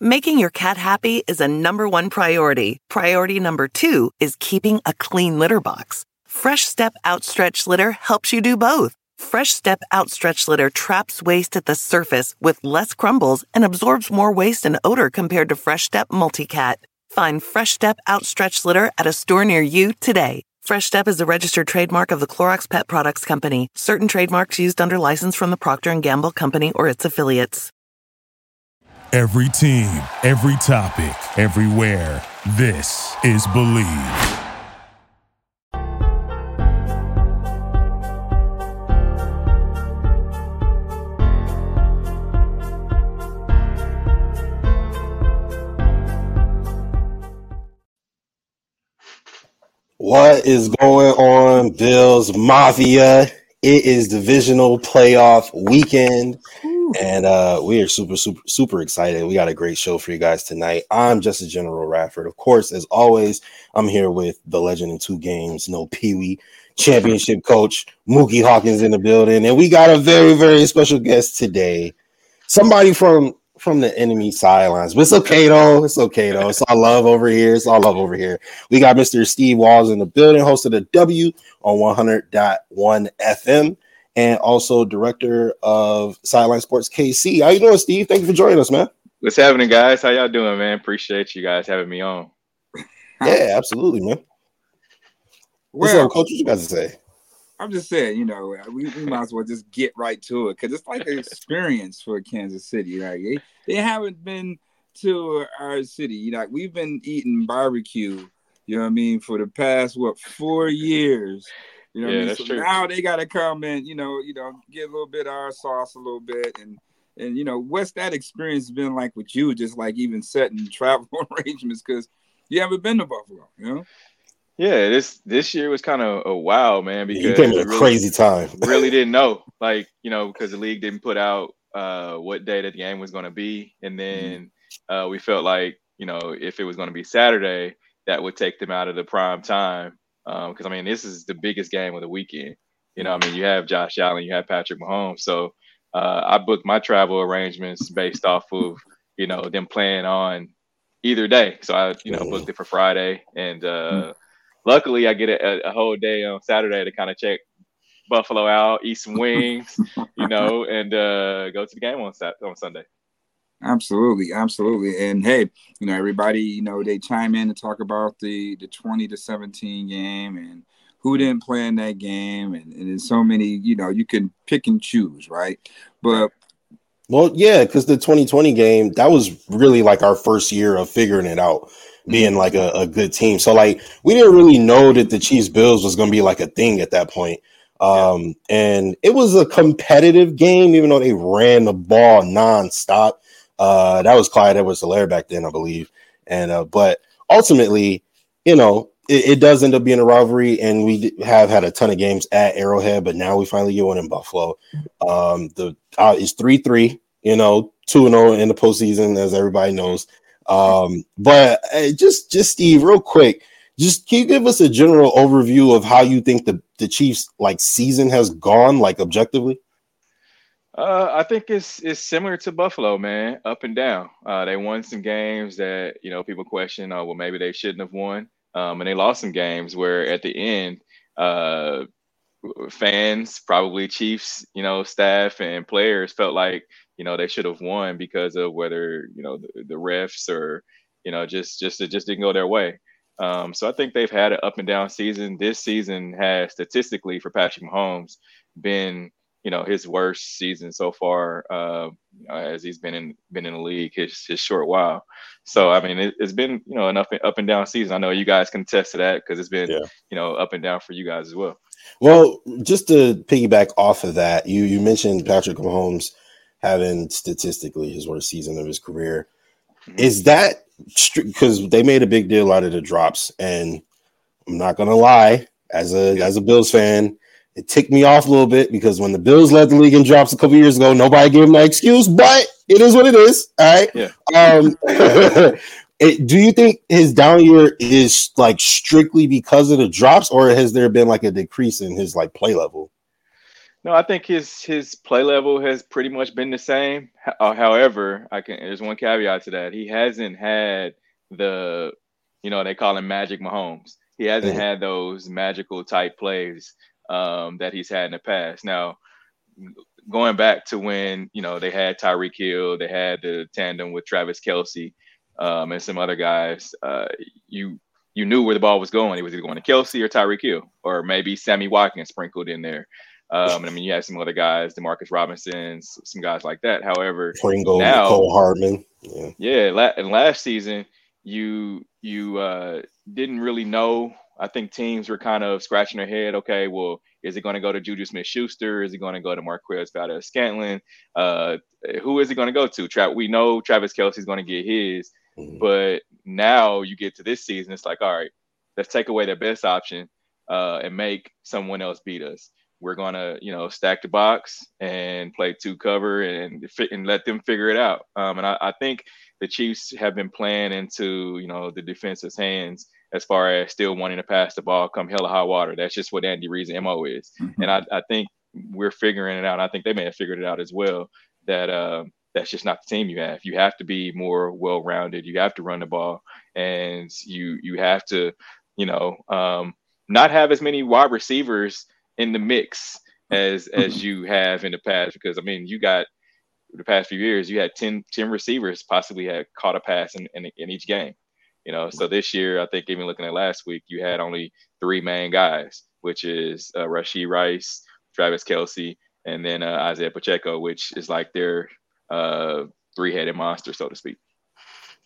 Making your cat happy is a number one priority. Priority number two is keeping a clean litter box. Fresh Step Outstretch Litter helps you do both. Fresh Step Outstretch Litter traps waste at the surface with less crumbles and absorbs more waste and odor compared to Fresh Step Multicat. Find Fresh Step Outstretch Litter at a store near you today. Fresh Step is a registered trademark of the Clorox Pet Products Company. Certain trademarks used under license from the Procter & Gamble Company or its affiliates. Every team, every topic, everywhere. This is BLEAV. What is going on, Bills Mafia? It is divisional playoff weekend, and uh, we are super, super, super excited. We got a great show for you guys tonight. I'm Justus General Radford. Of course, as always, I'm here with the legend in two games, no Pee Wee, championship coach Muki Hawkins in the building, and we got a very, very special guest today. Somebody from from the enemy sidelines. But it's okay though. It's okay though. It's all love over here. It's all love over here. We got Mr. Steve Walls in the building, host of the W on 100.1 FM, and also director of Sideline Sports KC. How you doing, Steve? Thank you for joining us, man. What's happening, guys? How y'all doing, man? Appreciate you guys having me on. Yeah, absolutely, man. What's well, up, coach? What you guys say? I'm just saying, you know, uh, we, we might as well just get right to it because it's like an experience for Kansas City. Like they, they haven't been to our city. You know, we've been eating barbecue, you know what I mean, for the past what four years. You know, yeah, I mean? so true. now they got to come and you know, you know, get a little bit of our sauce a little bit, and and you know, what's that experience been like with you? Just like even setting travel arrangements because you haven't been to Buffalo, you know. Yeah, this this year was kind of a wow, man. Because you came at a really, crazy time. really didn't know, like you know, because the league didn't put out uh, what day that the game was going to be, and mm-hmm. then uh, we felt like you know if it was going to be Saturday, that would take them out of the prime time. Because um, I mean, this is the biggest game of the weekend. You know, I mean, you have Josh Allen, you have Patrick Mahomes, so uh, I booked my travel arrangements based off of you know them playing on either day. So I you know mm-hmm. booked it for Friday and. Uh, mm-hmm luckily I get a, a whole day on Saturday to kind of check Buffalo out, eat some wings, you know, and uh, go to the game on Saturday, on Sunday. Absolutely, absolutely, and hey, you know, everybody, you know, they chime in to talk about the the twenty to seventeen game and who didn't play in that game, and, and there's so many, you know, you can pick and choose, right? But well, yeah, because the 2020 game that was really like our first year of figuring it out being like a, a good team. So like we didn't really know that the Chiefs Bills was to be like a thing at that point. Um, and it was a competitive game, even though they ran the ball nonstop. Uh, that was Clyde Edwards Helaire back then, I believe. And uh, but ultimately, you know, it, it, does end up being a rivalry, and we have had a ton of games at Arrowhead, but now we finally get one in Buffalo. Um, the uh, it's three three, you know, two and zero oh in the postseason, as everybody knows. Um, but uh, just just Steve, real quick, just can you give us a general overview of how you think the the Chiefs like season has gone, like objectively? Uh, I think it's it's similar to Buffalo, man, up and down. Uh, they won some games that you know people question, oh well, maybe they shouldn't have won, um, and they lost some games where at the end, uh, fans, probably Chiefs, you know, staff and players felt like you know they should have won because of whether you know the, the refs or you know just just it just didn't go their way. Um, so I think they've had an up and down season. This season has statistically for Patrick Mahomes been you know his worst season so far uh, as he's been in been in the league his, his short while. So I mean it, has been you know an up and, up and down season. I know you guys can attest to that because it's been yeah. you know up and down for you guys as well. Well, just to piggyback off of that, you you mentioned Patrick Mahomes having statistically his worst season of his career. Mm-hmm. Is that because they made a big deal out of the drops? And I'm not gonna lie, as a as a Bills fan, it ticked me off a little bit because when the Bills led the league in drops a couple years ago, nobody gave them that excuse, but it is what it is. All right. Yeah. Um, it, do you think his down year is like strictly because of the drops, or has there been like a decrease in his like play level? No, I think his his play level has pretty much been the same. Uh, however, I can there's one caveat to that. He hasn't had the you know they call him Magic Mahomes. He hasn't mm-hmm. had those magical type plays um, that he's had in the past. Now, going back to when you know they had Tyreek Hill, they had the tandem with Travis Kelce um, and some other guys. Uh, you you knew where the ball was going. It was either going to Kelce or Tyreek Hill, or maybe Sammy Watkins sprinkled in there. Um, and I mean, you had some other guys, Demarcus Robinson, some guys like that. However, Pringle, now, Cole Hardman. Yeah, yeah. And last season, you you uh, didn't really know. I think teams were kind of scratching their head. Okay, well, is it going to go to Juju Smith Schuster? Is it going to go to Marquez Valdes Scantling? Uh, who is it going to go to? We know Travis Kelce is going to get his, mm-hmm. but now you get to this season, it's like, all right, let's take away their best option uh, and make someone else beat us we're gonna you know stack the box and play two cover and and let them figure it out. Um, and I, I, think the Chiefs have been playing into you know the defense's hands as far as still wanting to pass the ball come hell or high water. That's just what Andy Reid's mo is, mm-hmm. and I, I think we're figuring it out. I think they may have figured it out as well. That uh, that's just not the team you have. You have to be more well rounded. You have to run the ball, and you you have to you know um, not have as many wide receivers in the mix as as you have in the past because I mean you got the past few years you had 10, 10 receivers possibly had caught a pass in, in, in each game you know? So this year I think even looking at last week you had only three main guys which is uh, Rice Travis Kelce and then uh, Isaiah Pacheco which is like their uh, three-headed monster so to speak.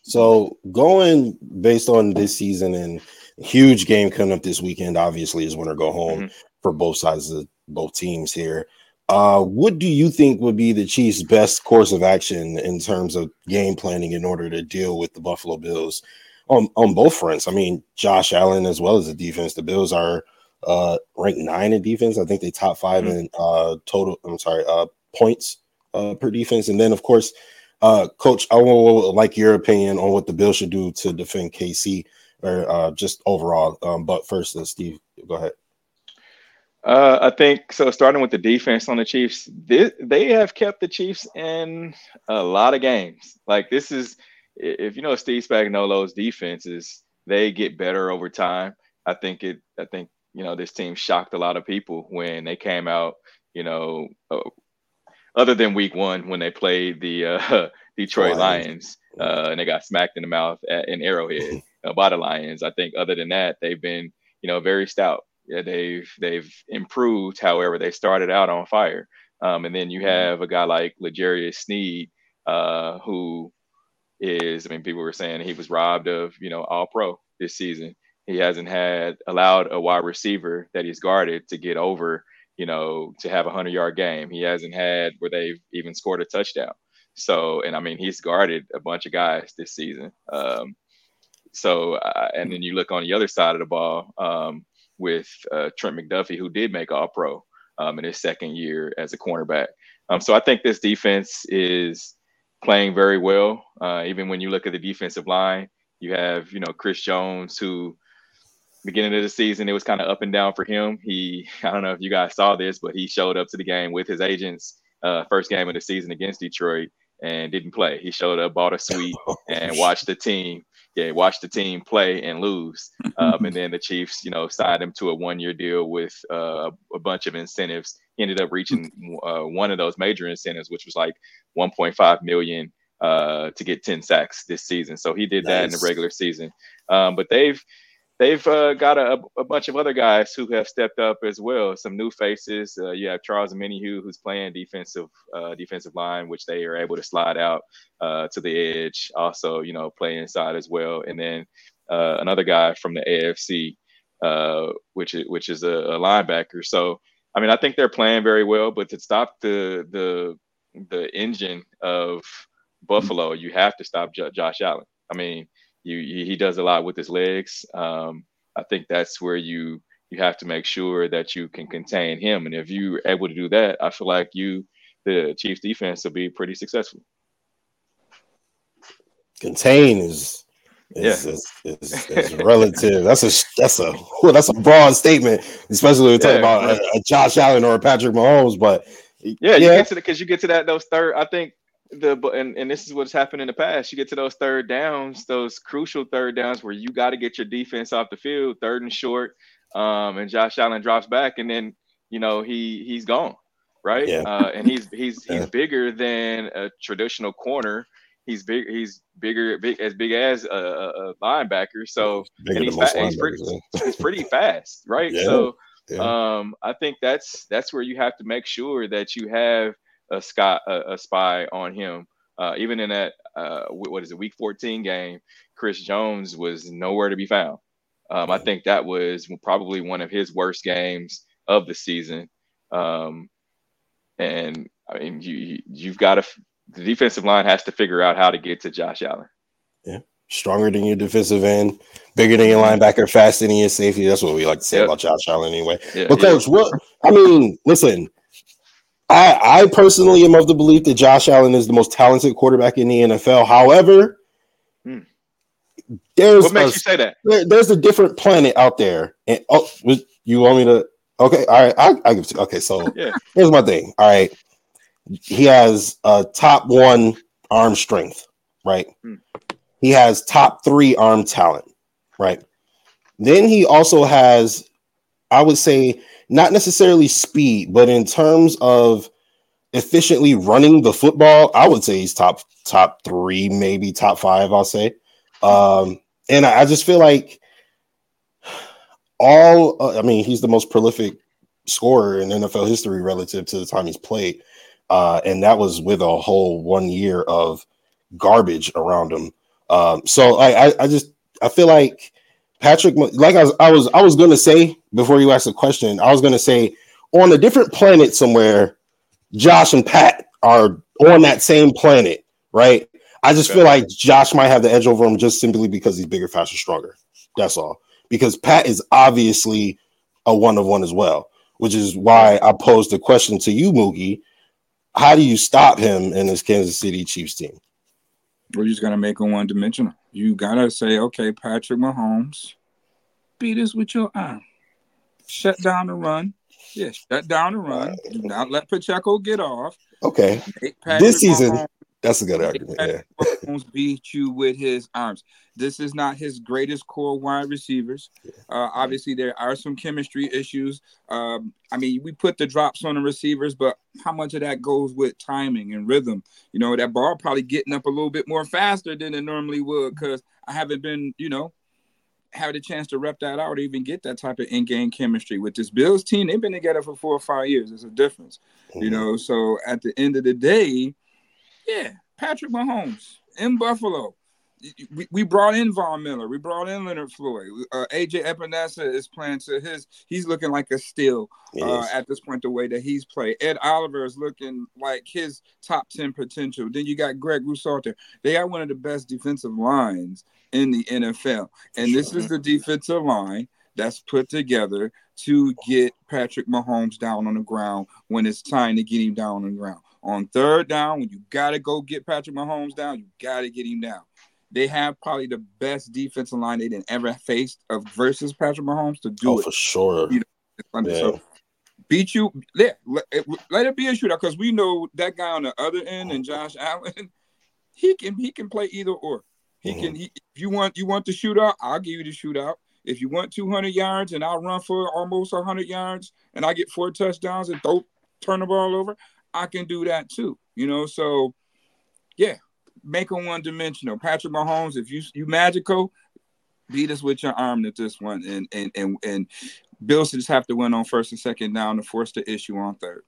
So going based on this season and huge game coming up this weekend obviously is winter go home. Mm-hmm for both sides of both teams here. Uh, what do you think would be the Chiefs' best course of action in terms of game planning in order to deal with the Buffalo Bills on, on both fronts? I mean, Josh Allen as well as the defense. The Bills are uh, ranked nine in defense. I think they top 5 mm-hmm. in uh, total. I'm sorry, uh, points uh, per defense. And then, of course, uh, Coach, I would like your opinion on what the Bills should do to defend KC or uh, just overall. Um, but first, uh, Steve, go ahead. Uh, I think so. Starting with the defense on the Chiefs, they, they have kept the Chiefs in a lot of games. Like this is, if you know Steve Spagnuolo's defenses, they get better over time. I think it. I think you know this team shocked a lot of people when they came out. You know, uh, other than Week One when they played the uh, Detroit Lions uh, and they got smacked in the mouth at, in Arrowhead uh, by the Lions. I think other than that, they've been you know very stout yeah, they've they've improved. However, they started out on fire. Um, and then you mm-hmm. have a guy like L'Jarius Sneed, uh, who is, I mean, people were saying he was robbed of, you know, all pro this season. He hasn't had allowed a wide receiver that he's guarded to get over, you know, to have a hundred yard game. He hasn't had where they've even scored a touchdown. So, and I mean, he's guarded a bunch of guys this season. Um, so, uh, and then you look on the other side of the ball. Um, with uh, Trent McDuffie, who did make All Pro um, in his second year as a cornerback. Um, so I think this defense is playing very well. Uh, even when you look at the defensive line, you have you know Chris Jones, who beginning of the season it was kind of up and down for him. He I don't know if you guys saw this, but he showed up to the game with his agents uh, first game of the season against Detroit and didn't play. He showed up, bought a suite, and watched the team yeah, watch the team play and lose. Um, and then the Chiefs, you know, signed him to a one year deal with uh, a bunch of incentives. He ended up reaching uh, one of those major incentives, which was like 1.5 million uh, to get 10 sacks this season. So he did nice. that in the regular season. Um, but they've they've uh, got a, a, bunch of other guys who have stepped up as well. Some new faces. Uh, you have Charles Omenihu, who's playing defensive uh, defensive line, which they are able to slide out uh, to the edge. Also, you know, play inside as well. And then uh, another guy from the AFC, uh, which is which is a, a, linebacker. So, I mean, I think they're playing very well. But to stop the the the engine of Buffalo, you have to stop J- Josh Allen. I mean you, he does a lot with his legs. Um, I think that's where you you have to make sure that you can contain him, and if you're able to do that, I feel like you the Chiefs defense will be pretty successful. Contain is yeah. it's, relative. That's a that's a well, that's a broad statement, especially when we talk yeah, about a, a, Josh Allen or a Patrick Mahomes. But yeah, yeah. you get to because you get to that those third. I think the and, and this is what's happened in the past. You get to those third downs, those crucial third downs where you got to get your defense off the field, third and short, um, and Josh Allen drops back, and then you know he he's gone, right? Yeah. Uh, and he's he's he's bigger than a traditional corner. He's big. He's bigger, big as big as a, a linebacker. So and he's, fa- he's, pretty, he's pretty fast, right? Yeah. So yeah. um, I think that's that's where you have to make sure that you have a a, a spy on him. Uh, even in that uh, what is it, Week 14 game, Chris Jones was nowhere to be found. Um, I think that was probably one of his worst games of the season. Um, and I mean, you you've got to the defensive line has to figure out how to get to Josh Allen. Yeah, stronger than your defensive end, bigger than your linebacker, faster than your safety. That's what we like to say yep. about Josh Allen, anyway. Yeah, but coach, yeah. what I mean, listen, I, I personally am of the belief that Josh Allen is the most talented quarterback in the NFL. However, hmm. there's what makes a, you say that? There, there's a different planet out there. And oh, you want me to? Okay, all right. I, I give. Okay, so yeah. here's my thing. All right, he has a top one arm strength, right? Hmm. He has top three arm talent, right? Then he also has, I would say, not necessarily speed, but in terms of efficiently running the football, I would say he's top top three, maybe top five. I'll say, um, and I, I just feel like all. Uh, I mean, he's the most prolific scorer in NFL history relative to the time he's played, uh, and that was with a whole one year of garbage around him. Um, so I, I, I just I feel like Patrick, like I was, I was, I was to say before you asked the question, I was going to say on a different planet somewhere, Josh and Pat are on that same planet, right? I just okay. feel like Josh might have the edge over him just simply because he's bigger, faster, stronger. That's all. Because Pat is obviously a one of one as well, which is why I posed the question to you, Muki. How do you stop him in this Kansas City Chiefs team? We're just gonna make him one dimensional. You gotta say, okay, Patrick Mahomes, beat us with your arm. Shut down the run. Yeah, shut down the run. Do not let Pacheco get off. Okay. This season, Mahomes, that's a good argument. Yeah. Mahomes beat you with his arms. This is not his greatest core wide receivers. Uh, obviously, there are some chemistry issues. Um, I mean, we put the drops on the receivers, but how much of that goes with timing and rhythm? You know, that ball probably getting up a little bit more faster than it normally would because I haven't been, you know, had a chance to rep that out or even get that type of in-game chemistry with this Bills team. They've been together for four or five years. There's a difference, mm-hmm. you know. So at the end of the day, yeah, Patrick Mahomes in Buffalo we, we brought in Von Miller. We brought in Leonard Floyd. Uh, AJ Epenesa is playing to his. He's looking like a steal uh, at this point. The way that he's played, Ed Oliver is looking like his top ten potential. Then you got Greg Rousseau. They are one of the best defensive lines in the NFL, and sure. this is the defensive line that's put together to get Patrick Mahomes down on the ground when it's time to get him down on the ground. On third down, when you got to go get Patrick Mahomes down, you got to get him down they have probably the best defensive line they didn't ever faced of versus Patrick Mahomes to do oh, it for sure. You know, yeah. So beat you. Let, let, let it be a shootout because we know that guy on the other end and Josh Allen, he can he can play either or. He mm-hmm. can. He, if you want you want the shootout, I'll give you the shootout. If you want 200 yards and I'll run for almost 100 yards and I get four touchdowns and throw, turn the ball over, I can do that too. You know, so yeah, make them one dimensional. Patrick Mahomes, if you you magical, beat us with your arm at this one, and and and and Bills just have to win on first and second down to force the issue on third.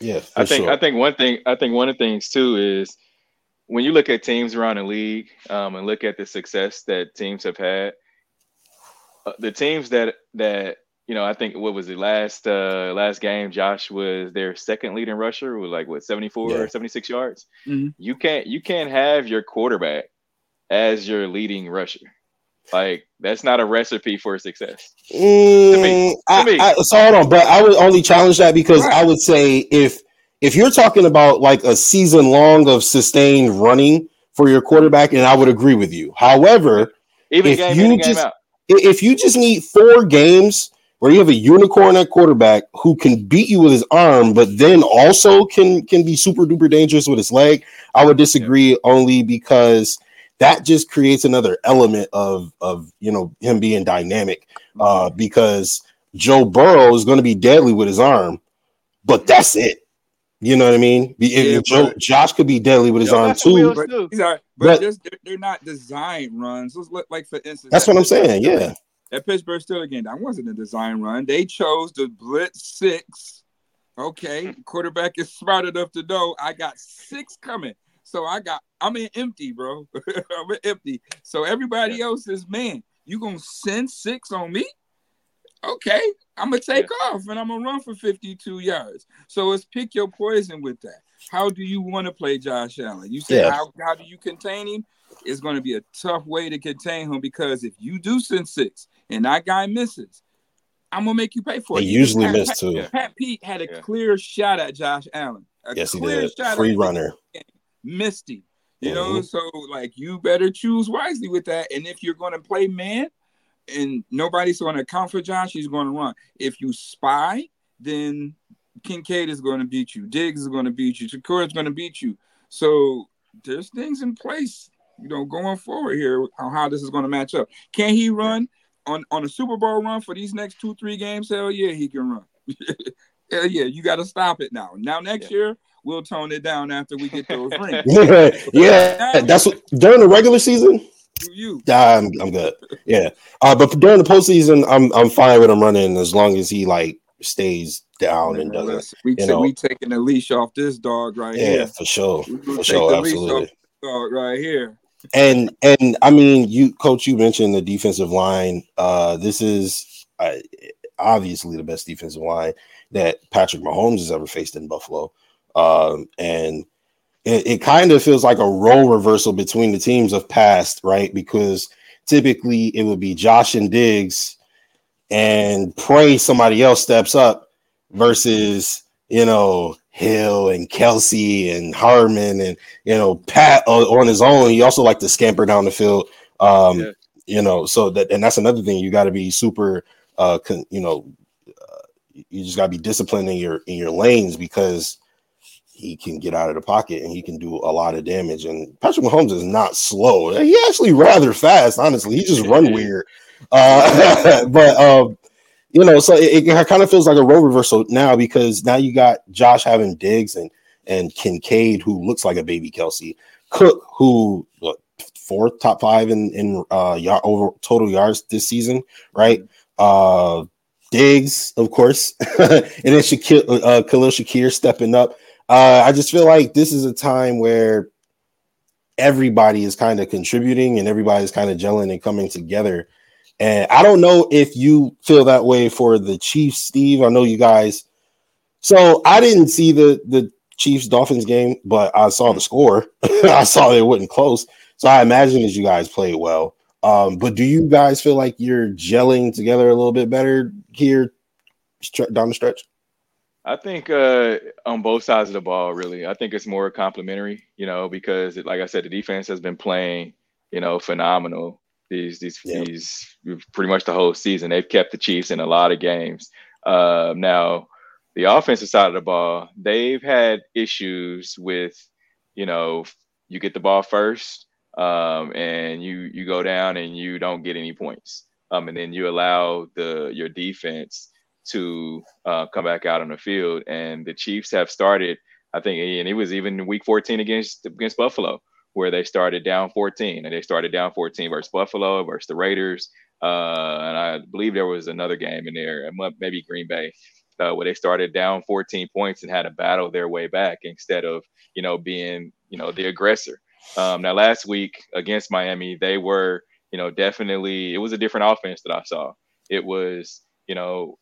Yeah, I think sure. I think one thing I think one of the things too is when you look at teams around the league um, and look at the success that teams have had, uh, the teams that that you know, I think what was the last uh last game? Josh was their second leading rusher with like what 74 yeah. or 76 yards. Mm-hmm. You can't you can't have your quarterback as your leading rusher. Like that's not a recipe for success. Mm, to me, to I, me. I, so hold on, but I would only challenge that because right. I would say if if you're talking about like a season long of sustained running for your quarterback, and I would agree with you. However, Even if game you just- out. if you just need four games where you have a unicorn at quarterback who can beat you with his arm, but then also can can be super duper dangerous with his leg, I would disagree only because that just creates another element of of you know him being dynamic. Uh, because Joe Burrow is going to be deadly with his arm, but that's it. You know what I mean? Yeah, Joe, but- Josh could be deadly with his Joe arm too. But too. are, but, But- they're, they're not design runs. Like for instance. That's that what I'm saying. Yeah. That Pittsburgh Steelers game, that wasn't a design run. They chose to blitz six. Okay, quarterback is smart enough to know I got six coming. So I got I'm in empty, bro. I'm in empty. So everybody else is man. You gonna send six on me? Okay, I'm gonna take off and I'm gonna run for 52 yards. So it's pick your poison with that. How do you want to play Josh Allen? You say Yeah. how how do you contain him? It's going to be a tough way to contain him because if you do send six and that guy misses, I'm gonna make you pay for it. They Even usually Pat- miss too. Pat Pete had a Yeah. clear shot at Josh Allen. A Yes, he clear did. shot Free at him. runner. Misty. You know, Mhm. so like you better choose wisely with that. And if you're going to play man and nobody's going to account for Josh, he's going to run. If you spy, then Kincaid is going to beat you. Diggs is going to beat you. Shakir is going to beat you. So there's things in place, you know, going forward here on how this is going to match up. Can he run on on a Super Bowl run for these next two three games? Hell yeah, he can run. Hell yeah, you got to stop it now. Now next year we'll tone it down after we get those rings. Yeah, yeah. That's what during the regular season. You. Yeah, I'm, I'm good. Yeah, uh, but during the postseason, I'm I'm fine with him running as long as he like stays down and doesn't. Listen, we, you ta- know. we taking the leash off this dog right Yeah, here. for sure, We gonna for sure, the leash off absolutely. dog right here. And and I mean, you coach, you mentioned the defensive line. Uh, this is uh, obviously the best defensive line that Patrick Mahomes has ever faced in Buffalo. Um, and it, it kind of feels like a role reversal between the teams of past, right? Because typically it would be Josh and Diggs and pray somebody else steps up versus, you know, Hill and Kelce and Hardman and, you know, Pat on, on his own. He also like to scamper down the field. Um, Yeah. you know, so that, and that's another thing you got to be super, uh, con, you know, uh, you just got to be disciplined in your, in your lanes because he can get out of the pocket and he can do a lot of damage. And Patrick Mahomes is not slow. He actually rather fast, honestly. He just run weird. Uh, but um, you know, so it, it kind of feels like a role reversal now because now you got Josh having Diggs and and Kincaid, who looks like a baby Kelce, Cook, who what, fourth top five in in uh yard over total yards this season, right? Uh Diggs, of course, and then Shakir, uh, Khalil Shakir stepping up. Uh, I just feel like this is a time where everybody is kind of contributing and everybody's kind of gelling and coming together. And I don't know if you feel that way for the Chiefs, Steve. I know you guys. So I didn't see the the Chiefs Dolphins game, but I saw the score. I saw it wasn't close. So I imagine that you guys played well. Um, but do you guys feel like you're gelling together a little bit better here down the stretch? I think uh, on both sides of the ball, really. I think it's more complimentary, you know, because it, like I said, the defense has been playing, you know, phenomenal these these Yeah. these pretty much the whole season. They've kept the Chiefs in a lot of games. Uh, now, the offensive side of the ball, they've had issues with, you know, you get the ball first, um, and you you go down and you don't get any points, um, and then you allow the your defense to uh, come back out on the field. And the Chiefs have started, I think, and it was even week 14 against against Buffalo, where they started down 14, and they started down 14 versus Buffalo versus the Raiders. Uh, and I believe there was another game in there, maybe Green Bay, uh, where they started down 14 points and had to battle their way back instead of you know being you know the aggressor. Um, now last week against Miami, they were you know definitely it was a different offense that I saw. It was you know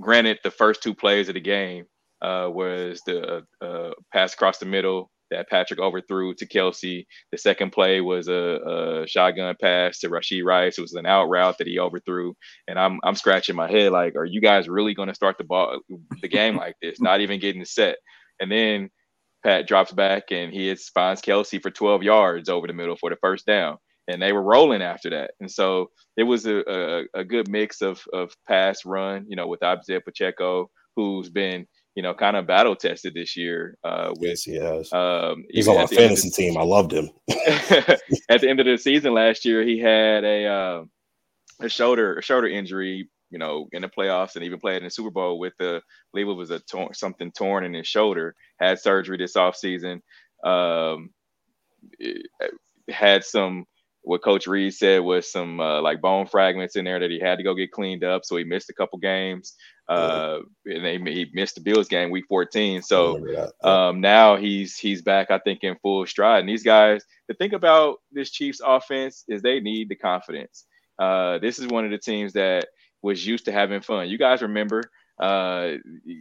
granted the first two plays of the game uh, was the uh, pass across the middle that Patrick overthrew to Kelce. The second play was a, a shotgun pass to Rashee Rice. It was an out route that he overthrew, and I'm I'm scratching my head like, are you guys really going to start the ball the game like this? Not even getting set, and then Pat drops back and he hits finds Kelce for 12 yards over the middle for the first down. and they were rolling after that. And so it was a, a, a good mix of of pass run, you know, with Isaiah Pacheco, who's been you know kind of battle tested this year. Uh, with yes, he has. Um, He's on my fantasy the, team. I loved him. at the end of the season last year, he had a uh, a shoulder a shoulder injury. You know, in the playoffs and even played in the Super Bowl with the, I believe it was a torn, something torn in his shoulder. Had surgery this offseason. Um, had some what Coach Reid said was some uh, like bone fragments in there that he had to go get cleaned up. So he missed a couple games. Uh, and they, he missed the Bills game week 14. So um, now he's he's back, I think, in full stride. And these guys, the thing about this Chiefs offense is they need the confidence. Uh, this is one of the teams that was used to having fun. You guys remember uh,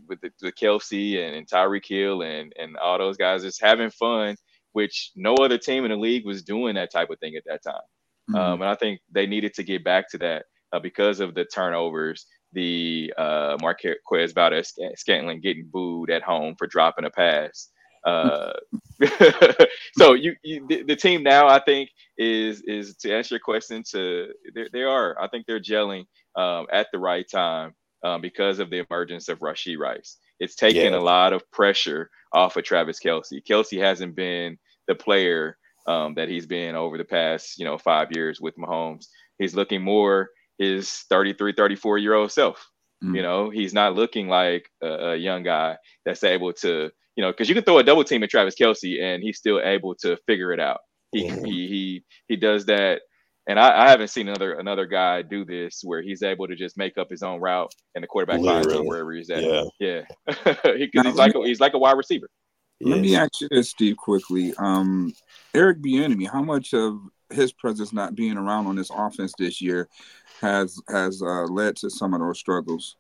with the, the Kelce and, and Tyreek Hill and and all those guys just having fun which no other team in the league was doing that type of thing at that time. Mm-hmm. Um, and I think they needed to get back to that uh, because of the turnovers, the uh, Marquez Valdes Scantling getting booed at home for dropping a pass. Uh, so you, you the, the, team now I think is is to answer your question to they are I think they're gelling um, at the right time um, because of the emergence of Rashee Rice. It's taken yeah. a lot of pressure off of Travis Kelce. Kelce hasn't been the player um, that he's been over the past, you know, five years with Mahomes. He's looking more his 33, 34 year old self. Mm. You know, he's not looking like a, a young guy that's able to, you know, because you can throw a double team at Travis Kelce and he's still able to figure it out. He mm. he he he does that and I, I, haven't seen another another guy do this where he's able to just make up his own route and the quarterback finds him wherever he's at. Yeah, yeah. he, he's like a, he's like a wide receiver. Let yes. me ask you this, Steve, quickly. Um, Eric Bieniemy, how much of his presence not being around on this offense this year has has uh, led to some of those struggles?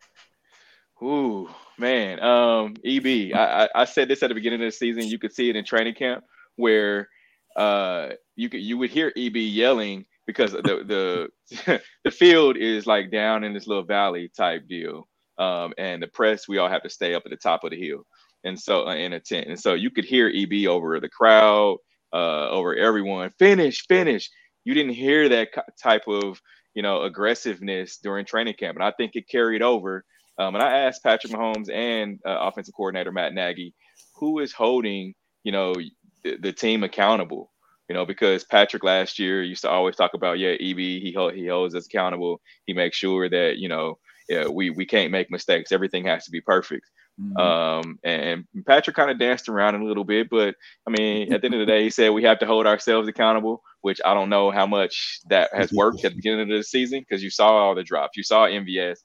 Ooh, man. Um, EB, I, I said this at the beginning of the season. You could see it in training camp where uh, you could you would hear EB yelling because the the the field is like down in this little valley type deal, um, and the press we all have to stay up at the top of the hill, and so uh, in a tent, and so you could hear EB over the crowd, uh, over everyone, finish, finish. You didn't hear that type of you know aggressiveness during training camp, and I think it carried over. Um, and I asked Patrick Mahomes and uh, offensive coordinator Matt Nagy, who is holding you know the, the team accountable you know, because Patrick last year used to always talk about, yeah, EB, he he holds us accountable. He makes sure that you know, yeah, we we can't make mistakes. Everything has to be perfect. Mm-hmm. Um, and Patrick kind of danced around a little bit, but I mean, at the end of the day, he said we have to hold ourselves accountable, which I don't know how much that has worked at the beginning of the season because you saw all the drops. You saw MVS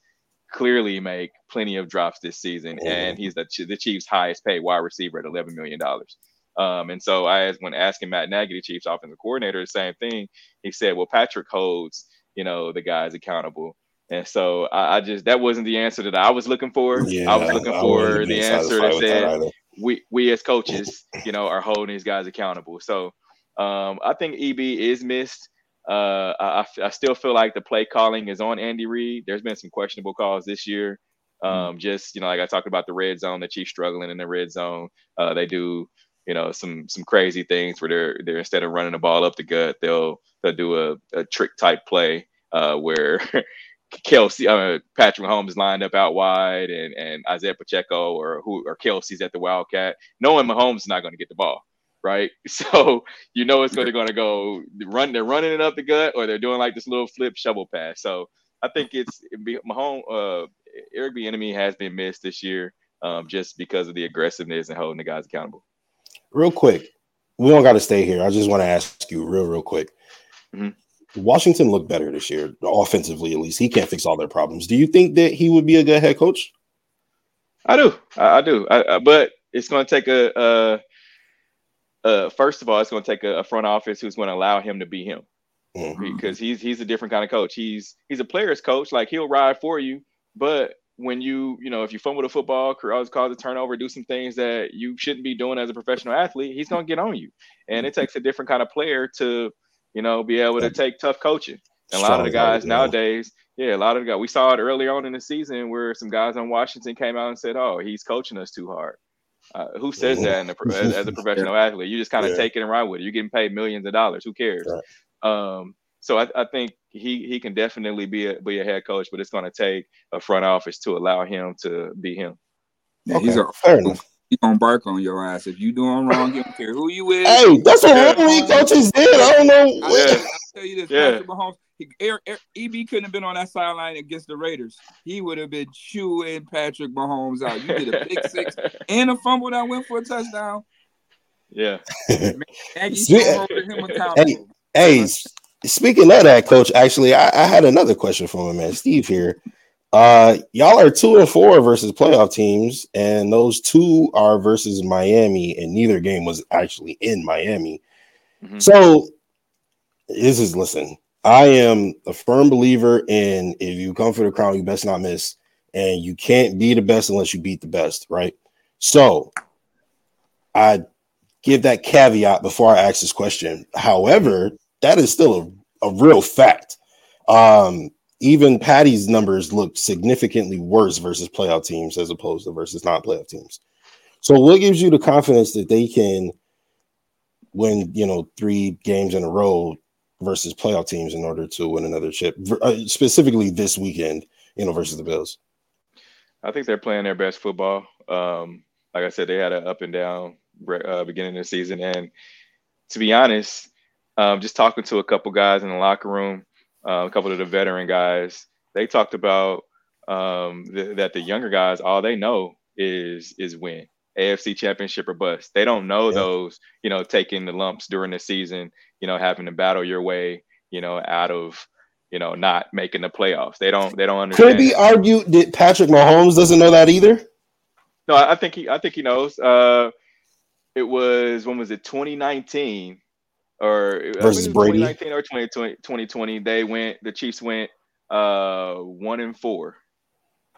clearly make plenty of drops this season, and he's the the Chiefs' highest paid wide receiver at eleven million dollars. Um, and so I, when asking Matt Nagy, the Chiefs offensive coordinator, the same thing, he said, well, Patrick holds, you know, the guys accountable. And so I, I just, that wasn't the answer that I was looking for. Yeah, I was looking I for the answer that said, that we, we as coaches, you know, are holding these guys accountable. So um, I think EB is missed. Uh, I, I still feel like the play calling is on Andy Reid. There's been some questionable calls this year. Mm-hmm. Um, just you know, like I talked about the red zone, the Chiefs struggling in the red zone. Uh, they do you know some some crazy things where they're they're instead of running the ball up the gut, they'll they'll do a, a trick type play uh, where Kelce, uh, Patrick Mahomes lined up out wide, and and Isaiah Pacheco or who or Kelce's at the Wildcat, knowing Mahomes is not going to get the ball, right? So you know it's going to going to go run. They're running it up the gut, or they're doing like this little flip shovel pass. So I think it's Mahomes. Uh, Eric Bieniemy has been missed this year, um, just because of the aggressiveness and holding the guys accountable real quick, we don't got to stay here. I just want to ask you real, real quick. Mm-hmm. Washington looked better this year, offensively at least. He can't fix all their problems. Do you think that he would be a good head coach? I do. I, I do. I, but it's going to take a, a, a, first of all, it's going to take a, a, front office who's going to allow him to be him. Mm-hmm. Because he's he's a different kind of coach. He's he's a player's coach. Like he'll ride for you, but when you, you know, if you fumble the football, cause cause a turnover, do some things that you shouldn't be doing as a professional athlete, he's gonna get on you. And it takes a different kind of player to, you know, be able to take tough coaching. And a lot of the guys yeah. nowadays, yeah, a lot of the guys we saw it early on in the season where some guys on Washington came out and said, "Oh, he's coaching us too hard." Uh, who says that the, as, as, a professional yeah. athlete? You just kind of yeah. take it and ride with it. You're getting paid millions of dollars. Who cares? Right. Um, so I, I, think he he can definitely be a be a head coach, but it's going to take a front office to allow him to be him. Yeah, okay. he's a, fair enough. He gonna bark on your ass if you doing wrong. He don't care who you is. Hey, that's what yeah. league coaches did. I don't know. Yeah. I'll tell you this, yeah. Patrick Mahomes. He, Air, Air, EB couldn't have been on that sideline against the Raiders. He would have been chewing Patrick Mahomes out. You did a pick six and a fumble that went for a touchdown. Yeah. hey, hey, speaking of that, coach, actually, I, I had another question for him, man. Steve here. Uh, y'all are two and four versus playoff teams, and those two are versus Miami, and neither game was actually in Miami. Mm-hmm. So, this is listen. I am a firm believer in if you come for the crown, you best not miss, and you can't be the best unless you beat the best, right? So, I give that caveat before I ask this question. However, that is still a, a real fact. Um, even Patty's numbers look significantly worse versus playoff teams as opposed to versus non-playoff teams. So, what gives you the confidence that they can win, you know, three games in a row versus playoff teams in order to win another chip, uh, specifically this weekend, you know, versus the Bills? I think they're playing their best football. Um, like I said, they had an up and down uh, beginning of the season, and to be honest, um, just talking to a couple guys in the locker room, uh, a couple of the veteran guys, they talked about um, th- that the younger guys, all they know is is win. AFC Championship or bust. They don't know yeah. those, you know, taking the lumps during the season, you know, having to battle your way, you know, out of, you know, not making the playoffs. They don't. They don't understand. Could it be argued that Patrick Mahomes doesn't know that either? No, I think he. I think he knows. Uh, it was when was it 2019 or versus Brady? 2019 or 2020, 2020 they went the Chiefs went uh one and four.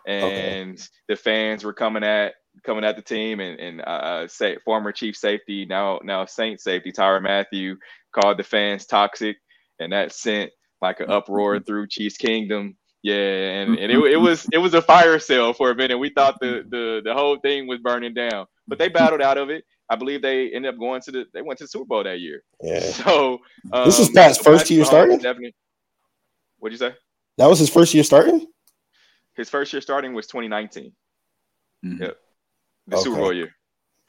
And okay. the fans were coming at coming at the team and and uh say former chief safety now now Saint safety Tyrann Mathieu called the fans toxic. And that sent like an uproar through Chiefs Kingdom. Yeah, and, and it, it was it was a fire sale for a minute. We thought the, the the whole thing was burning down, but they battled out of it. I believe they ended up going to the they went to the Super Bowl that year. Yeah. So um, this is Pat's first year starting. Definitely. What'd you say? That was his first year starting. His first year starting was 2019. Mm-hmm. Yep. The okay. Super Bowl year.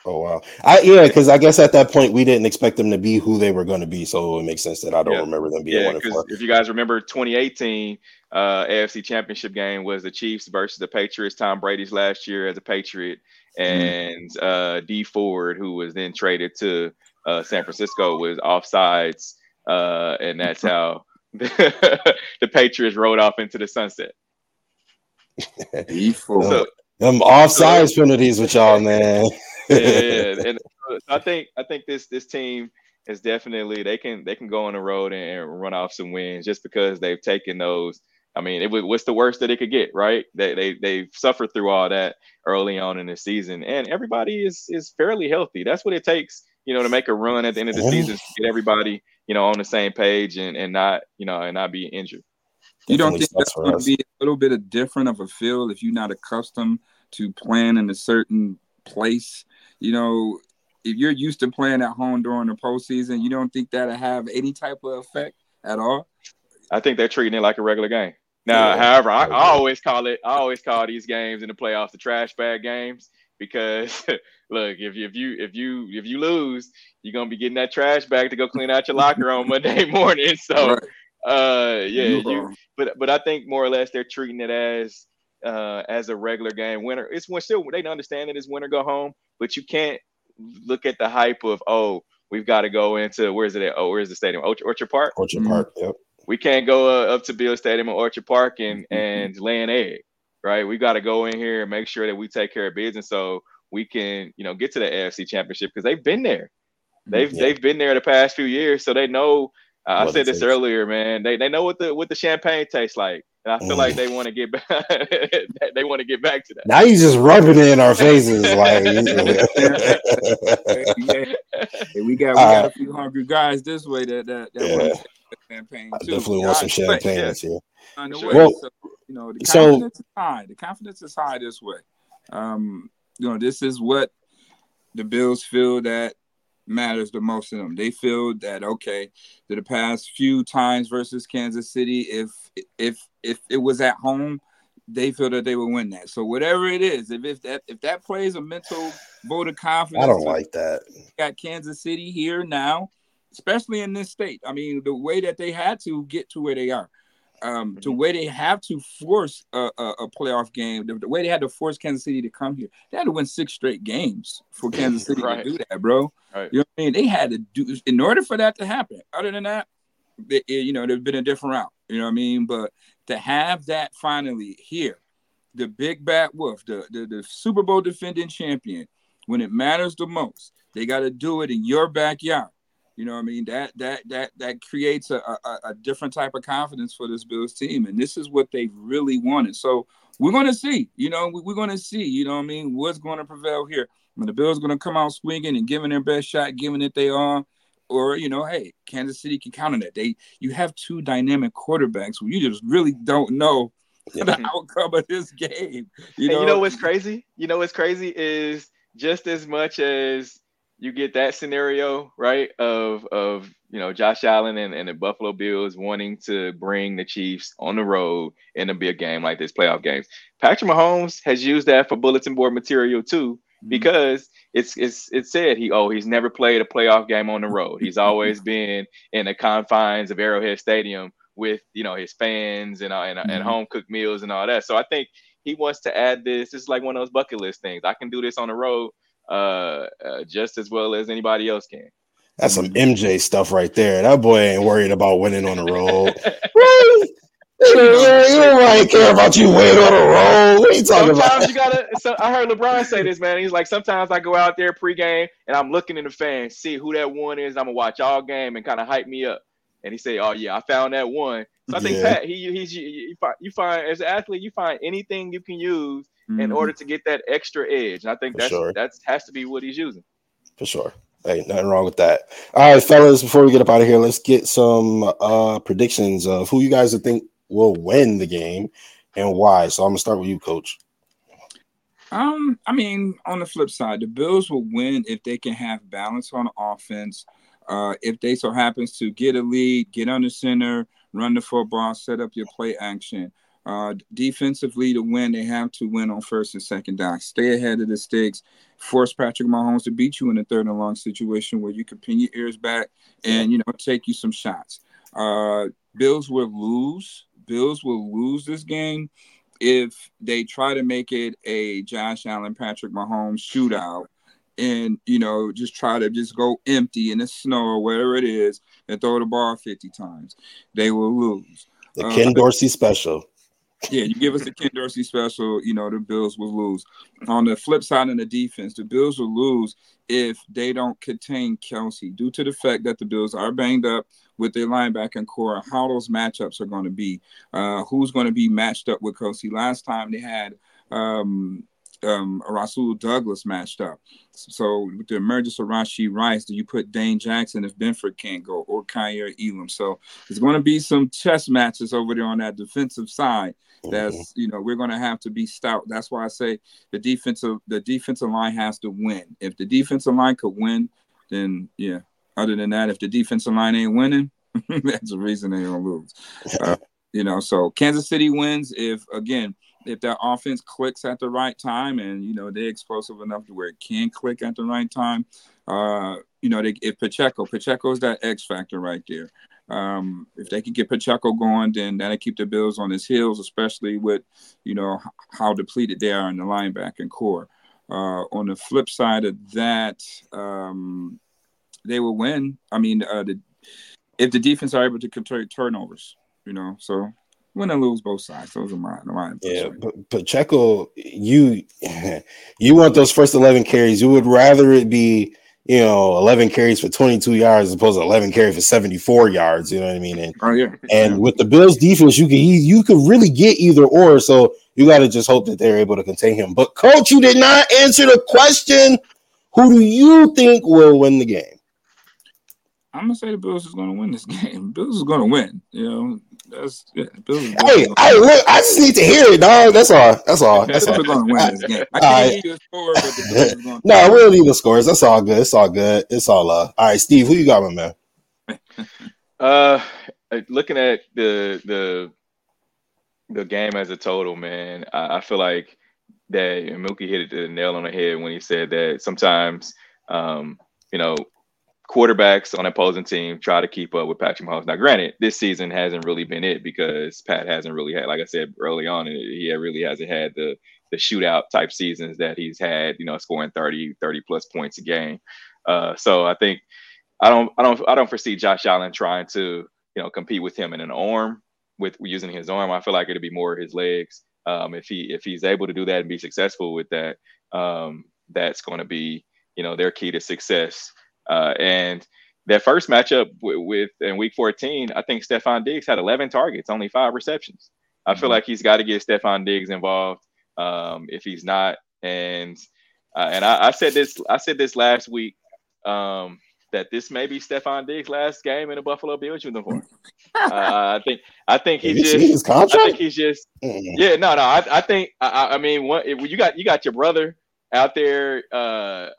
Oh wow! I yeah, because I guess at that point we didn't expect them to be who they were going to be, so it makes sense that I don't yeah. remember them being yeah, because if you guys remember 2018 uh, AFC Championship game was the Chiefs versus the Patriots. Tom Brady's last year as a Patriot. And mm-hmm. uh, Dee Ford, who was then traded to uh, San Francisco, was offsides, uh, and that's how the, the Patriots rode off into the sunset. Dee Ford. So, them offsides so, penalties with y'all, man yeah, and I think I think this this team is definitely they can they can go on the road and, run off some wins just because they've taken those. I mean, it was what's the worst that it could get, right? They they they've suffered through all that early on in the season, and everybody is is fairly healthy. That's what it takes, you know, to make a run at the end of the season to get everybody, you know, on the same page and and not you know and not be injured. You don't think that's going to be a little bit of different of a feel if you're not accustomed to playing in a certain place you know, if you're used to playing at home during the postseason, you don't think that'll have any type of effect at all? I think they're treating it like a regular game. Now, yeah, however, I, I, always call it, I always call these games in the playoffs the trash bag games because look, if you if you if you if you lose, you're gonna be getting that trash bag to go clean out your locker on Monday morning. So, right. uh, yeah, you, but but I think more or less they're treating it as uh, as a regular game. Winner, it's when still they don't understand that it's winner go home, but you can't look at the hype of oh we've got to go into where's it at? Oh, where's the stadium? Orchard Park. Orchard mm-hmm. Park. Yep. We can't go uh, up to Bill Stadium or Orchard Park and mm-hmm. and lay an egg, right? We got to go in here and make sure that we take care of business so we can you know get to the AFC Championship because they've been there. They've yeah. they've been there the past few years, so they know. Uh, I said this earlier, man. They they know what the what the champagne tastes like. And I feel like they want to get back. they want to get back to that. Now you just rubbing it in our faces, like. hey, we got we got a few hungry guys this way that that, that yeah. Want champagne too. I definitely want some champagne yeah. here. Well, so, you know, the confidence so, is high. The confidence is high this way. Um, you know, this is what the Bills feel that matters the most to them. They feel that okay, that the past few times versus Kansas City, if if if it was at home, they feel that they would win that. So whatever it is, if, if that if that plays a mental vote of confidence, I don't like that. Got Kansas City here now, especially in this state. I mean, the way that they had to get to where they are, um, the way they have to force a, a, a playoff game, the, the, way they had to force Kansas City to come here, they had to win six straight games for Kansas City right. to do that, bro. Right. You know what I mean? They had to do in order for that to happen. Other than that, you know, there's been a different route. You know what I mean? But to have that finally here, the big bad wolf, the, the, the Super Bowl defending champion, when it matters the most, they got to do it in your backyard. You know what I mean? That that that that creates a, a, a, different type of confidence for this Bills team, and this is what they really wanted. So we're going to see. You know, we, are going to see. You know what I mean? What's going to prevail here? When the Bills going to come out swinging and giving their best shot, giving it they are, or you know, hey, Kansas City can count on that. They you have two dynamic quarterbacks where you just really don't know yeah. the outcome of this game. You know? you know what's crazy? You know what's crazy is just as much as you get that scenario right of of you know Josh Allen and, and the Buffalo Bills wanting to bring the Chiefs on the road in a big game like this playoff games. Patrick Mahomes has used that for bulletin board material too mm-hmm. because it's it's it said he oh he's never played a playoff game on the road. He's always been in the confines of Arrowhead Stadium with you know his fans and uh, and, mm-hmm. and home cooked meals and all that. So I think he wants to add this. It's like one of those bucket list things. I can do this on the road uh, uh, just as well as anybody else can. That's some MJ stuff right there. That boy ain't worried about winning on the road. right? You don't really care about you winning on the road. What are you talking sometimes about? you gotta. So I heard LeBron say this, man. He's like, sometimes I go out there pregame and I'm looking in the fans, see who that one is. I'm gonna watch all game and kind of hype me up. And he say, "Oh yeah, I found that one." So I think yeah. Pat, he he's you, you find as an athlete, you find anything you can use mm-hmm. in order to get that extra edge. And I think that's sure. that's has to be what he's using. For sure. Hey, nothing wrong with that. All right, fellas, before we get up out of here, let's get some uh predictions of who you guys think will win the game and why. So I'm gonna start with you, coach. Um, I mean, on the flip side, the Bills will win if they can have balance on offense. Uh, if they so happens to get a lead, get under center, run the football, set up your play action. Uh, defensively, to win, they have to win on first and second down. Stay ahead of the sticks. Force Patrick Mahomes to beat you in a third and long situation where you can pin your ears back and you know take you some shots. Uh, Bills will lose. Bills will lose this game if they try to make it a Josh Allen Patrick Mahomes shootout and you know just try to just go empty in the snow or whatever it is and throw the ball 50 times they will lose the ken uh, dorsey special yeah, you give us a Ken Dorsey special, you know, the Bills will lose. On the flip side in the defense, the Bills will lose if they don't contain Kelce due to the fact that the Bills are banged up with their linebacking corps, how those matchups are going to be, uh, who's going to be matched up with Kelce. Last time they had um, um, Rasul Douglas matched up. So with the emergence of Rashee Rice, do you put Dane Jackson if Benford can't go or Kaiir Elam? So there's going to be some chess matches over there on that defensive side. That's mm-hmm. you know we're going to have to be stout. That's why I say the defensive the defensive line has to win. If the defensive line could win, then yeah. Other than that, if the defensive line ain't winning, that's the reason they're gonna lose. Uh, you know, so Kansas City wins if again if that offense clicks at the right time and you know they're explosive enough to where it can click at the right time. Uh, you know, they, if Pacheco, Pacheco is that X factor right there. Um, if they can get Pacheco going, then that'll keep the Bills on his heels, especially with you know how depleted they are in the linebacking corps. Uh, on the flip side of that, um, they will win. I mean, uh, the, if the defense are able to control turnovers, you know, so win and lose both sides. Those are my my yeah. But Pacheco, you you want those first eleven carries? You would rather it be you know, 11 carries for 22 yards as opposed to 11 carries for 74 yards. You know what I mean? And, oh, yeah. And yeah. with the Bills defense, you can you could really get either or. So you got to just hope that they're able to contain him. But coach, you did not answer the question. Who do you think will win the game? I'm gonna say the Bills is gonna win this game. Bills is gonna win. You know, That's yeah, Hey, hey, look, I just need to hear it, dog. That's all. That's all. That's all. Going to win this game. I All can't right. you a score, but the Bills are going. No, we don't need the scores. That's all good. It's all good. It's all love. All right, Steve, who you got, my man? Uh, looking at the the the game as a total, man, I, I feel like that and Muki hit it the nail on the head when he said that sometimes, um, you know, quarterbacks on opposing team try to keep up with Patrick Mahomes. Now, granted, this season hasn't really been it because Pat hasn't really had, like I said early on, he really hasn't had the the shootout type seasons that he's had, you know, scoring 30, 30 plus points a game. Uh, so I think I don't, I don't, I don't foresee Josh Allen trying to, you know, compete with him in an arm with using his arm. I feel like it'll be more his legs. Um, if he if he's able to do that and be successful with that, um, that's going to be, you know, their key to success. Uh, and that first matchup with, with in Week 14, I think Stefon Diggs had 11 targets, only five receptions. I feel like he's got to get Stefon Diggs involved. Um, if he's not, and uh, and I, I said this, I said this last week um, that this may be Stefon Diggs' last game in a Buffalo Bills uniform. uh, I think I think Have he you seen his just I think contract? he's just yeah no no I, I think I, I- I mean what if you got you got your brother out there uh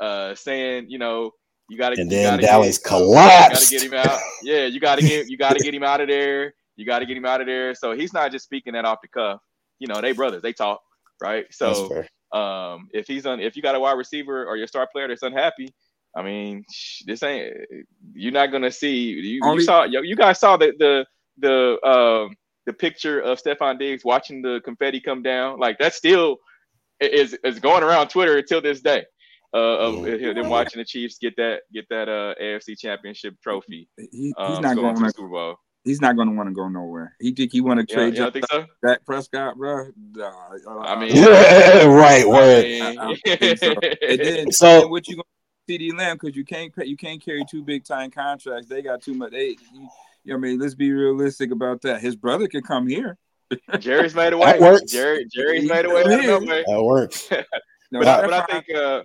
uh saying you know you got to And then Dallas collapsed. You got to get him out. Yeah, you got to get you got to get him out of there. You got to get him out of there. So he's not just speaking that off the cuff. You know, they brothers, they talk, right? So um, if he's on, if you got a wide receiver or your star player that's unhappy, I mean, this ain't. You're not gonna see. You, you Only- saw. You you guys saw the the the um the picture of Stefon Diggs watching the confetti come down. Like that still is is going around Twitter until this day. Uh, of Mhm. them watching the Chiefs get that get that uh AFC Championship trophy. He, he's Um, not going going to the to. Super Bowl. He's not going to want to go nowhere. He think he want to trade you don't think so? Dak Prescott, bro. Nah, I mean- right, word. I- I so. And then, So- then what you going to CeeDee Lamb because you can't pay- you can't carry two big time contracts. They got too much. They, you, you know, what I mean, let's be realistic about that. His brother could come here. Jerry's made a That works. Jerry Jerry's made a way. out of no way. That works. No, but, I, but I think, uh,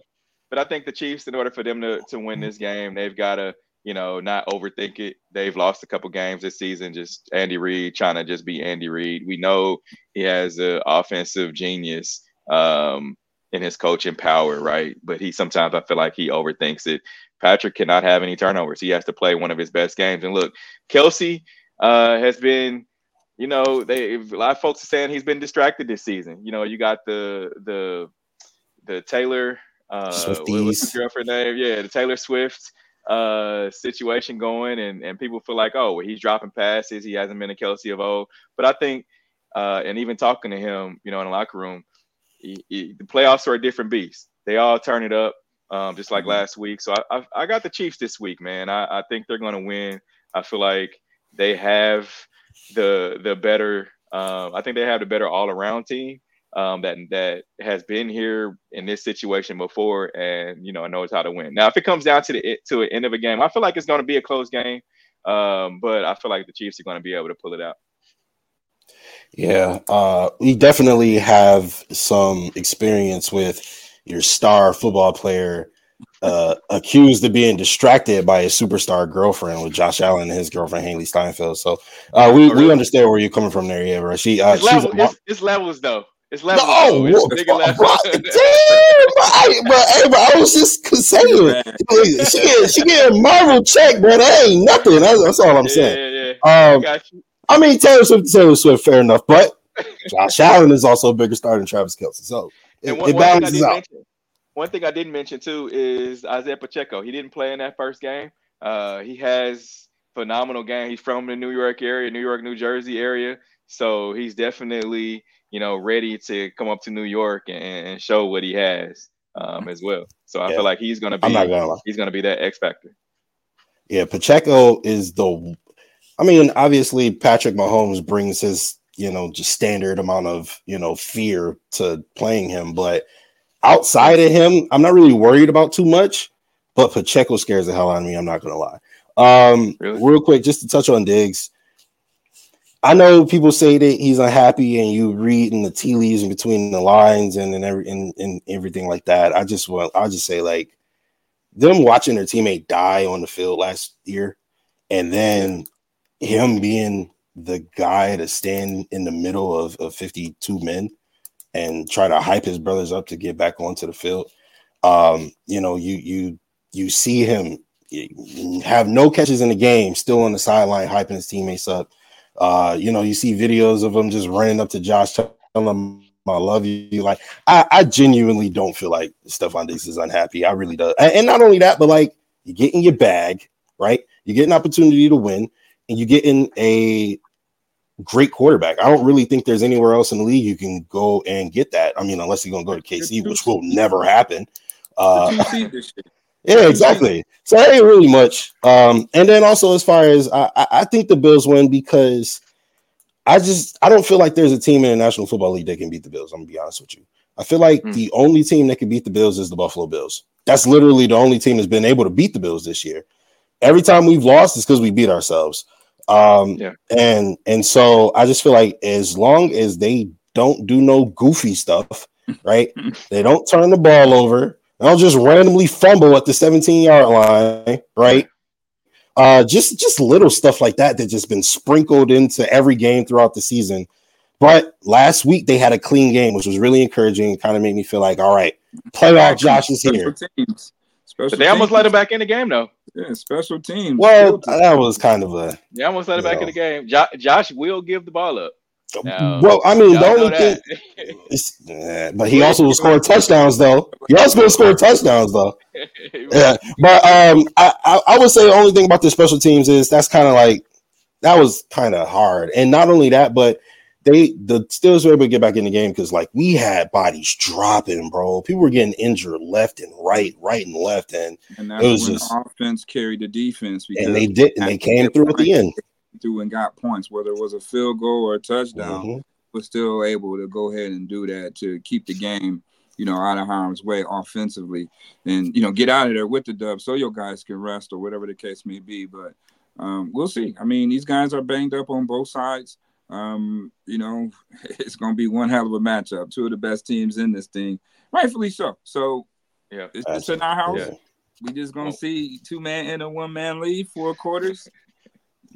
but I think the Chiefs, in order for them to to win this game, they've got to, you know, not overthink it. They've lost a couple games this season. Just Andy Reid trying to just be Andy Reid. We know he has an offensive genius um, in his coaching power, right? But he sometimes I feel like he overthinks it. Patrick cannot have any turnovers. He has to play one of his best games. And look, Kelce uh, has been you know, they a lot of folks are saying he's been distracted this season. You know, you got the the the Taylor uh what's Swifties. his girlfriend name? Yeah, the Taylor Swift uh situation going and and people feel like, oh, well, he's dropping passes, he hasn't been a Kelce of old. But I think uh and even talking to him, you know, in the locker room, he, he, the playoffs are a different beast. They all turn it up, um, just like Mhm. last week. So I, I I got the Chiefs this week, man. I, I think they're gonna win. I feel like they have the the better. Um, I think they have the better all around team um, that that has been here in this situation before, and you know knows how to win. Now, if it comes down to the to the end of a game, I feel like it's going to be a close game, um, but I feel like the Chiefs are going to be able to pull it out. Yeah, uh, we definitely have some experience with your star football player uh, accused of being distracted by his superstar girlfriend with Josh Allen and his girlfriend Hailee Steinfeld. So uh, we, we understand where you're coming from there. Yeah, bro. She uh, It's, level, it's, it's levels though. It's levels. no, though. It's whoa, bigger bro, levels. bro, damn, bro, I, bro, hey, bro, I was just saying, she get she get a Marvel check, bro. That ain't nothing. That's, that's all I'm yeah, saying. yeah, yeah. Um, Got you. I mean, Taylor Swift, Taylor Swift, fair enough, but Josh Allen is also a bigger star than Travis Kelce, so it, one, it thing I balances didn't out. mention, one thing I didn't mention too is Isaiah Pacheco. He didn't play in that first game. Uh, he has phenomenal game. He's from the New York area, New York, New Jersey area, so he's definitely you know ready to come up to New York and, and show what he has um, as well. So I Yeah. feel like he's gonna be gonna he's gonna be that X factor. Yeah, Pacheco is the. I mean, obviously, Patrick Mahomes brings his, you know, just standard amount of, you know, fear to playing him. But outside of him, I'm not really worried about too much. But Pacheco scares the hell out of me. I'm not gonna lie. Um, Really? real quick, just to touch on Diggs. I know people say that he's unhappy, and you read in the tea leaves and between the lines and and every and, and everything like that. I just want, I'll just say like them watching their teammate die on the field last year, and then him being the guy to stand in the middle of, of 52 men and try to hype his brothers up to get back onto the field. Um, you know, you you you see him have no catches in the game, still on the sideline hyping his teammates up. Uh, you know, you see videos of him just running up to Josh, telling him I love you. Like, I, I genuinely don't feel like Stefon Diggs is unhappy. I really do. And, and not only that, but like you get in your bag, right? You get an opportunity to win, and you get in a great quarterback. I don't really think there's anywhere else in the league you can go and get that. I mean, unless you're gonna go to KC, which will never happen. Uh, yeah, exactly. So that ain't really much. Um, and then also as far as I, I think the Bills win because I just I don't feel like there's a team in the National Football League that can beat the Bills. I'm gonna be honest with you. I feel like mm. the only team that can beat the Bills is the Buffalo Bills. That's literally the only team that's been able to beat the Bills this year. Every time we've lost, it's because we beat ourselves. Um, yeah. and and so I just feel like as long as they don't do no goofy stuff, right? they don't turn the ball over, they don't just randomly fumble at the 17 yard line, right? Uh, just just little stuff like that that just been sprinkled into every game throughout the season. But last week they had a clean game, which was really encouraging. Kind of made me feel like, all right, playoff Josh is here. Teams. Special but they almost let him back in the game, though. Yeah, special teams. Well, that was kind of a. They almost let him back in the game. Jo- Josh will give the ball up. Now, well, I mean, the only thing, is, yeah, but he also will score touchdowns, though. He also will score touchdowns, though. yeah, but um, I, I, I would say the only thing about the special teams is that's kind of like that was kind of hard, and not only that, but they the Steelers were able to get back in the game because like we had bodies dropping, bro. People were getting injured left and right, right and left, and, and it was just offense carried the defense. And they did, and they came through at the end. Through and got points, whether it was a field goal or a touchdown, mm-hmm. was still able to go ahead and do that to keep the game, you know, out of harm's way offensively, and you know, get out of there with the dub so your guys can rest or whatever the case may be. But um, we'll see. I mean, these guys are banged up on both sides um, you know, it's going to be one hell of a matchup. Two of the best teams in this thing, rightfully so. So, yeah, it's just in our house. Yeah. We just gonna see two man and a one man lead, four quarters.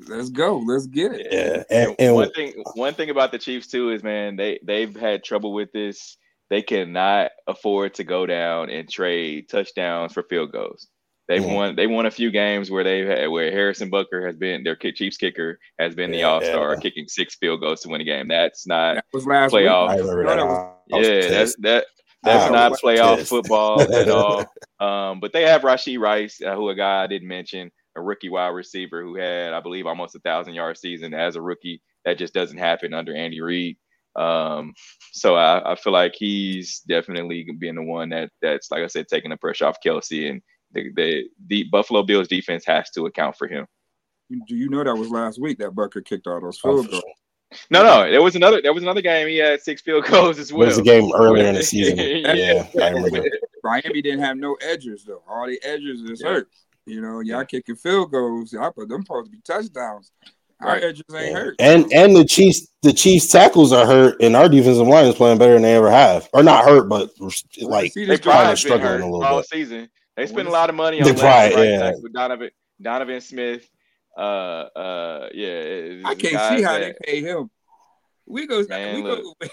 Let's go. Let's get it. Yeah. And, and one thing, one thing about the Chiefs too is, man, they they've had trouble with this. They cannot afford to go down and trade touchdowns for field goals. They've mm-hmm. won. They won a few games where they've had where Harrison Butker has been their Chiefs kicker has been the All Star, yeah. kicking six field goals to win a game. That's not that was last playoff. Week. yeah, that's that. That's not playoff pissed. football at all. Um, but they have Rashee Rice, uh, who a guy I didn't mention, a rookie wide receiver who had, I believe, almost a thousand yard season as a rookie. That just doesn't happen under Andy Reid. Um, so I, I, feel like he's definitely being the one that that's like I said, taking the pressure off Kelce, and the, the, the Buffalo Bills defense has to account for him. Do you know that was last week that Butker kicked all those field oh, goals? No, no, there was another. There was another game. He had six field goals as well. It was a game earlier in the season. yeah, I remember. Miami didn't have no edges though. All the edges is yeah. hurt. You know, y'all kicking field goals. Y'all put them supposed to be touchdowns. Our edges ain't hurt. And and the Chiefs, the Chiefs tackles are hurt, and our defensive line is playing better than they ever have, or not hurt, but like they probably struggling a little all bit. season. They spend a lot of money on the right, yeah. with Donovan Donovan Smith. Uh, uh, yeah. I can't see how that, they pay him. We go. Man, we look, go.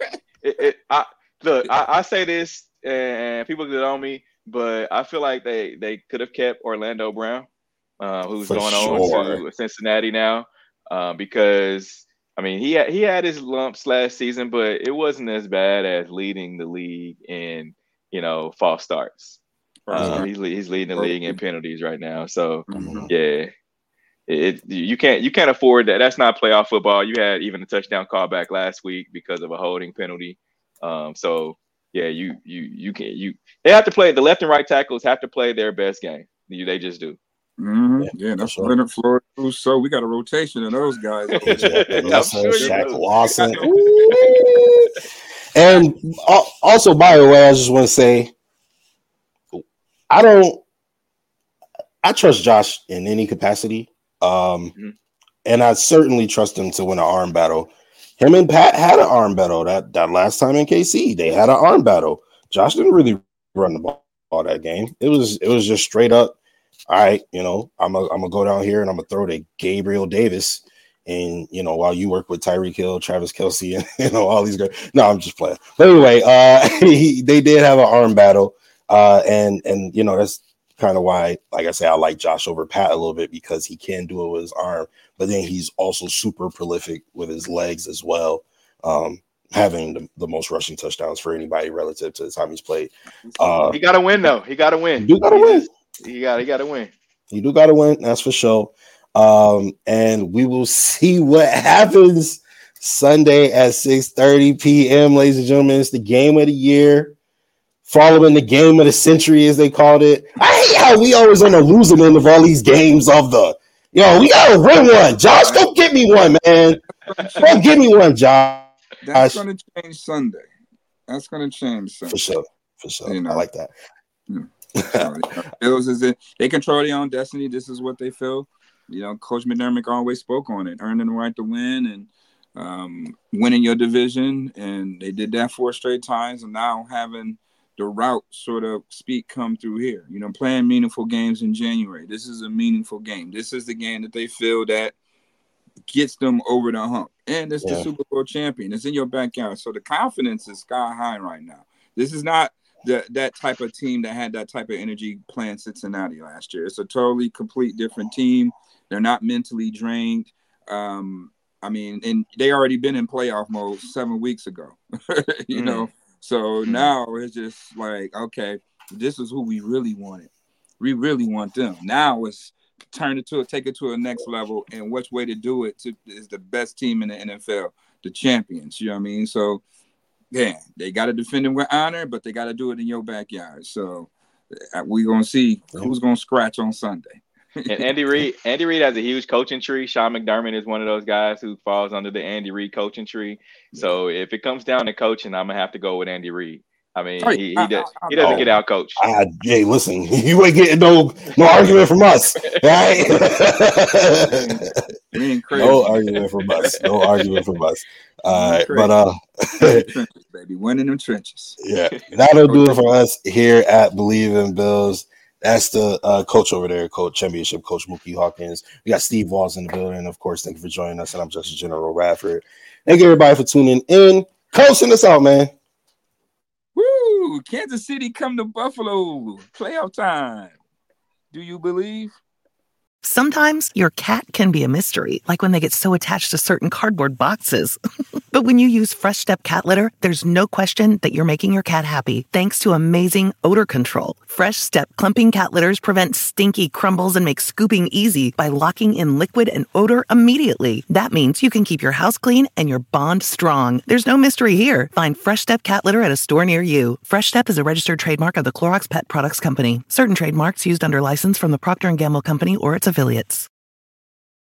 it, it, I, look, I, I say this, and people get on me, but I feel like they they could have kept Orlando Brown, uh, who's For going sure. on to Cincinnati now, uh, because I mean he had, he had his lumps last season, but it wasn't as bad as leading the league in you know false starts. Um, he's he's leading the league in penalties right now. So mm-hmm. yeah, it, you can't you can't afford that. That's not playoff football. You had even a touchdown callback last week because of a holding penalty. Um, so yeah, you you you can you they have to play the left and right tackles have to play their best game. You, they just do. Mm-hmm. Yeah, yeah, that's sure. Leonard Floyd. So we got a rotation of those guys. Lawson, Shaq Lawson. and also, by the way, I just want to say I don't. I trust Josh in any capacity, um, mm-hmm. and I certainly trust him to win an arm battle. Him and Pat had an arm battle that that last time in KC. They had an arm battle. Josh didn't really run the ball all that game. It was it was just straight up. All right, you know, I'm a, I'm gonna go down here and I'm gonna throw to Gabriel Davis, And you know, while you work with Tyreek Hill, Travis Kelce, and you know all these guys. No, I'm just playing. But anyway, uh, he, they did have an arm battle, uh, and and you know that's kind of why, like I say, I like Josh over Pat a little bit because he can do it with his arm, but then he's also super prolific with his legs as well. Um, having the, the most rushing touchdowns for anybody relative to the time he's played. Uh, he got to win though. He got to win. You got to win. He got. He got to win. You do got to win. That's for sure. Um, and we will see what happens Sunday at 6 30 p.m. Ladies and gentlemen, it's the game of the year following the game of the century, as they called it. I hate how we always on the losing end of all these games of the, yo, we gotta win one. Josh, go get me one, man. Go get me one, Josh. That's gonna change Sunday. That's gonna change Sunday. For sure. For sure. You know, I like that. Yeah. Bills is it they control their own destiny. This is what they feel. You know, Coach McDermott always spoke on it, earning the right to win and um, winning your division, and they did that four straight times. And now having the route sort of speak come through here. You know, playing meaningful games in January. This is a meaningful game. This is the game that they feel that gets them over the hump. And it's yeah. the Super Bowl champion. It's in your backyard. So the confidence is sky high right now. This is not the, that type of team that had that type of energy playing Cincinnati last year. It's a totally complete different team. They're not mentally drained. Um, I mean, and they already been in playoff mode seven weeks ago. you mm. know, so mm-hmm. now it's just like, okay, this is who we really wanted. We really want them. Now it's turn it to it, take it to a next level, and which way to do it to, is the best team in the NFL, the champions. You know what I mean? So, yeah, they got to defend them with honor, but they got to do it in your backyard. So, uh, we're gonna see who's gonna scratch on Sunday and Andy Reid, Andy Reid has a huge coaching tree. Sean McDermott is one of those guys who falls under the Andy Reid coaching tree. So if it comes down to coaching, I'm gonna have to go with Andy Reid. I mean, he, he, does, he doesn't get out coached. Uh, Jay, listen, you ain't getting no no argument from us, right? Me and Chris. no argument from us. No argument from us. Uh, but uh, baby, winning them trenches. Yeah, that'll do it for us here at BLEAV in Bills. That's the uh, coach over there, coach championship coach Muki Hawkins. We got Steve Walls in the building. Of course, thank you for joining us. And I'm Justus General Radford. Thank you everybody for tuning in. Coach, send us out, man. Woo! Kansas City come to Buffalo. Playoff time. Do you believe? Sometimes your cat can be a mystery, like when they get so attached to certain cardboard boxes. but when you use Fresh Step cat litter, there's no question that you're making your cat happy thanks to amazing odor control. Fresh Step clumping cat litters prevent stinky crumbles and make scooping easy by locking in liquid and odor immediately. That means you can keep your house clean and your bond strong. There's no mystery here. Find Fresh Step cat litter at a store near you. Fresh Step is a registered trademark of the Clorox Pet Products Company. Certain trademarks used under license from the Procter & Gamble Company or its affiliates.